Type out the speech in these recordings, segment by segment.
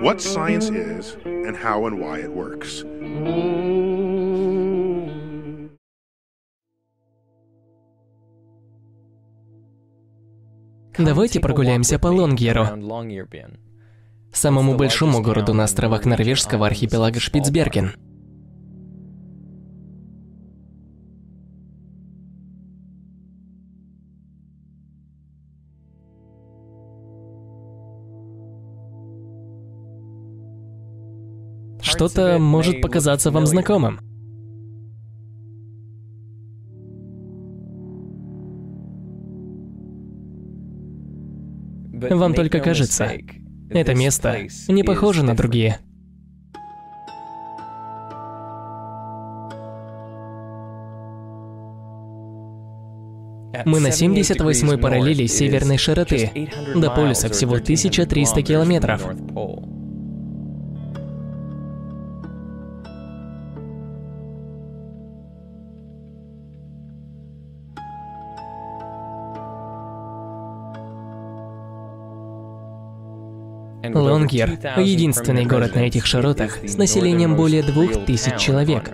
what science is and how and why it works. Давайте прогуляемся по Лонгьеру, самому большому городу на островах норвежского архипелага Шпицберген. Что-то может показаться вам знакомым. Вам только кажется. Это место не похоже на другие. Мы на 78-й параллели северной широты. До полюса всего 1300 километров. Лонгьер – единственный город на этих широтах с населением более двух тысяч человек.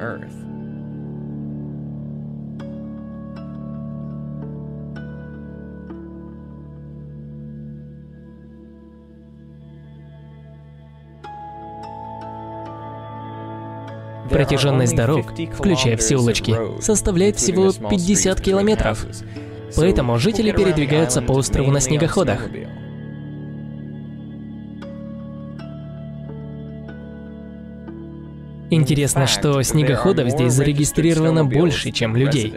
Протяженность дорог, включая все улочки, составляет всего 50 километров. Поэтому жители передвигаются по острову на снегоходах. Интересно, что снегоходов здесь зарегистрировано больше, чем людей.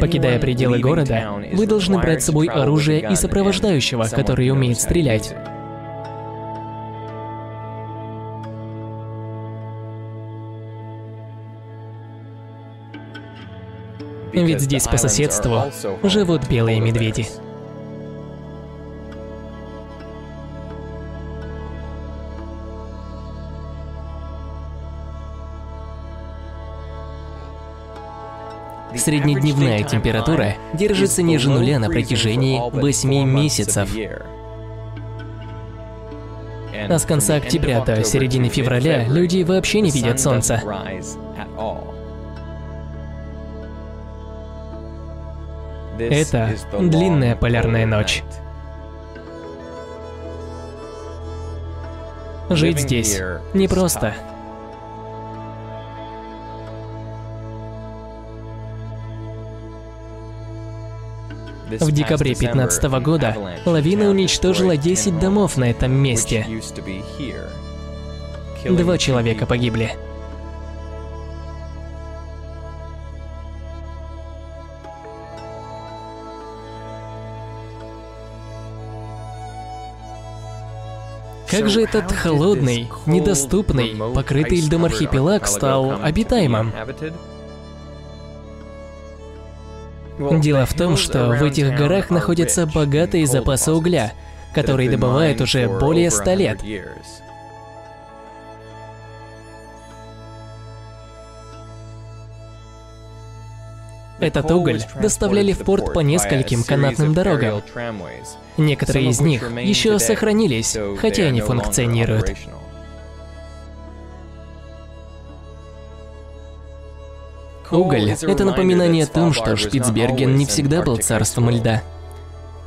Покидая пределы города, вы должны брать с собой оружие и сопровождающего, который умеет стрелять. Ведь здесь по соседству живут белые медведи. Среднедневная температура держится ниже нуля на протяжении 8 месяцев. А с конца октября до середины февраля люди вообще не видят солнца. Это длинная полярная ночь. Жить здесь непросто. В декабре 2015 года лавина уничтожила 10 домов на этом месте. Два человека погибли. Как же этот холодный, недоступный, покрытый льдом архипелаг стал обитаемым? Дело в том, что в этих горах находятся богатые запасы угля, которые добывают уже более ста лет. Этот уголь доставляли в порт по нескольким канатным дорогам. Некоторые из них еще сохранились, хотя и не функционируют. Уголь – это напоминание о том, что Шпицберген не всегда был царством льда.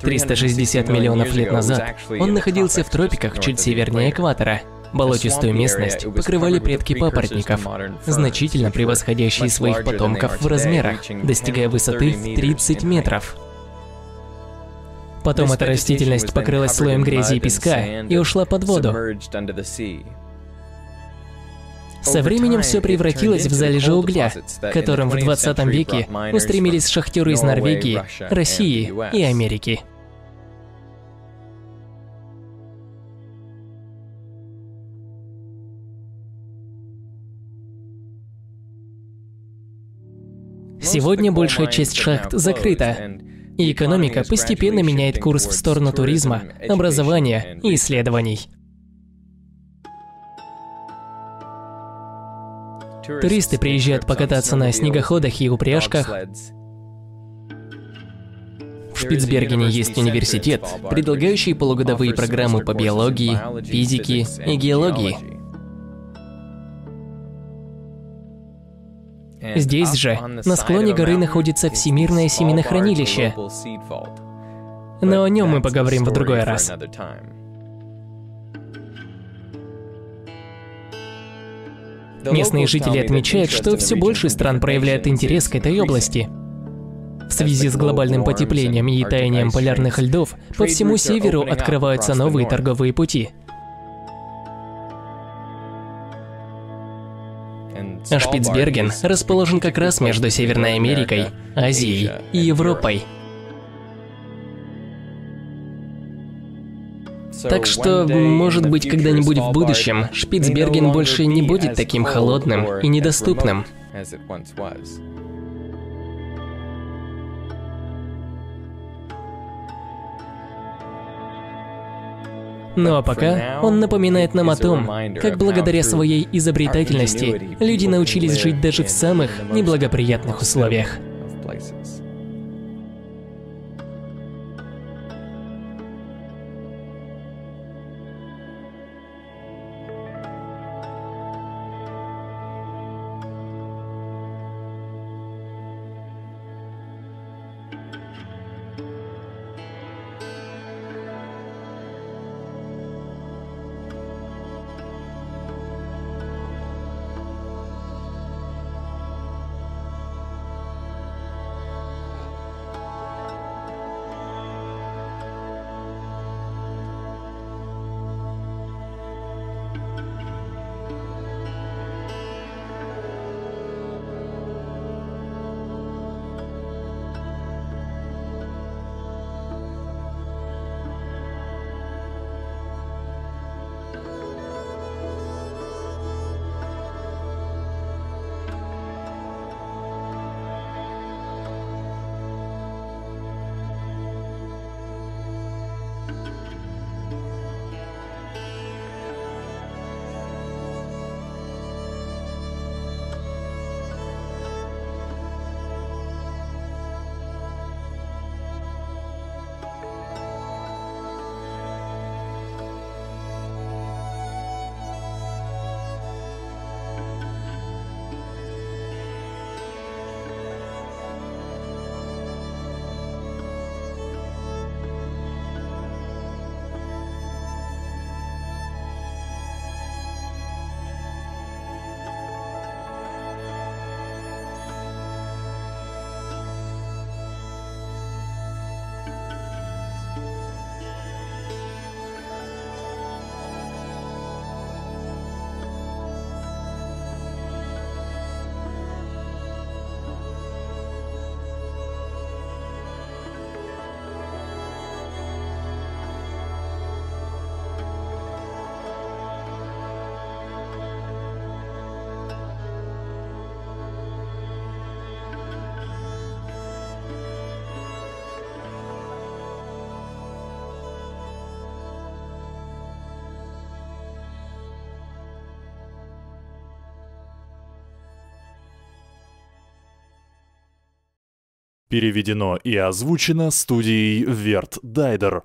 360 миллионов лет назад он находился в тропиках чуть севернее экватора – Болотистую местность покрывали предки папоротников, значительно превосходящие своих потомков в размерах, достигая высоты в 30 метров. Потом эта растительность покрылась слоем грязи и песка и ушла под воду. Со временем все превратилось в залежи угля, которым в 20 веке устремились шахтеры из Норвегии, России и Америки. Сегодня большая часть шахт закрыта. и экономика постепенно меняет курс в сторону туризма, образования и исследований. Туристы приезжают покататься на снегоходах и упряжках. В Шпицбергене есть университет, предлагающий полугодовые программы по биологии, физике и геологии. Здесь же, на склоне горы, находится Всемирное семенохранилище. Но о нем мы поговорим в другой раз. Местные жители отмечают, что все больше стран проявляют интерес к этой области. В связи с глобальным потеплением и таянием полярных льдов, по всему северу открываются новые торговые пути. Шпицберген расположен как раз между Северной Америкой, Азией и Европой. Так что, может быть, когда-нибудь в будущем Шпицберген больше не будет таким холодным и недоступным. Ну а пока он напоминает нам о том, как благодаря своей изобретательности люди научились жить даже в самых неблагоприятных условиях. Переведено и озвучено студией Верт Дайдер.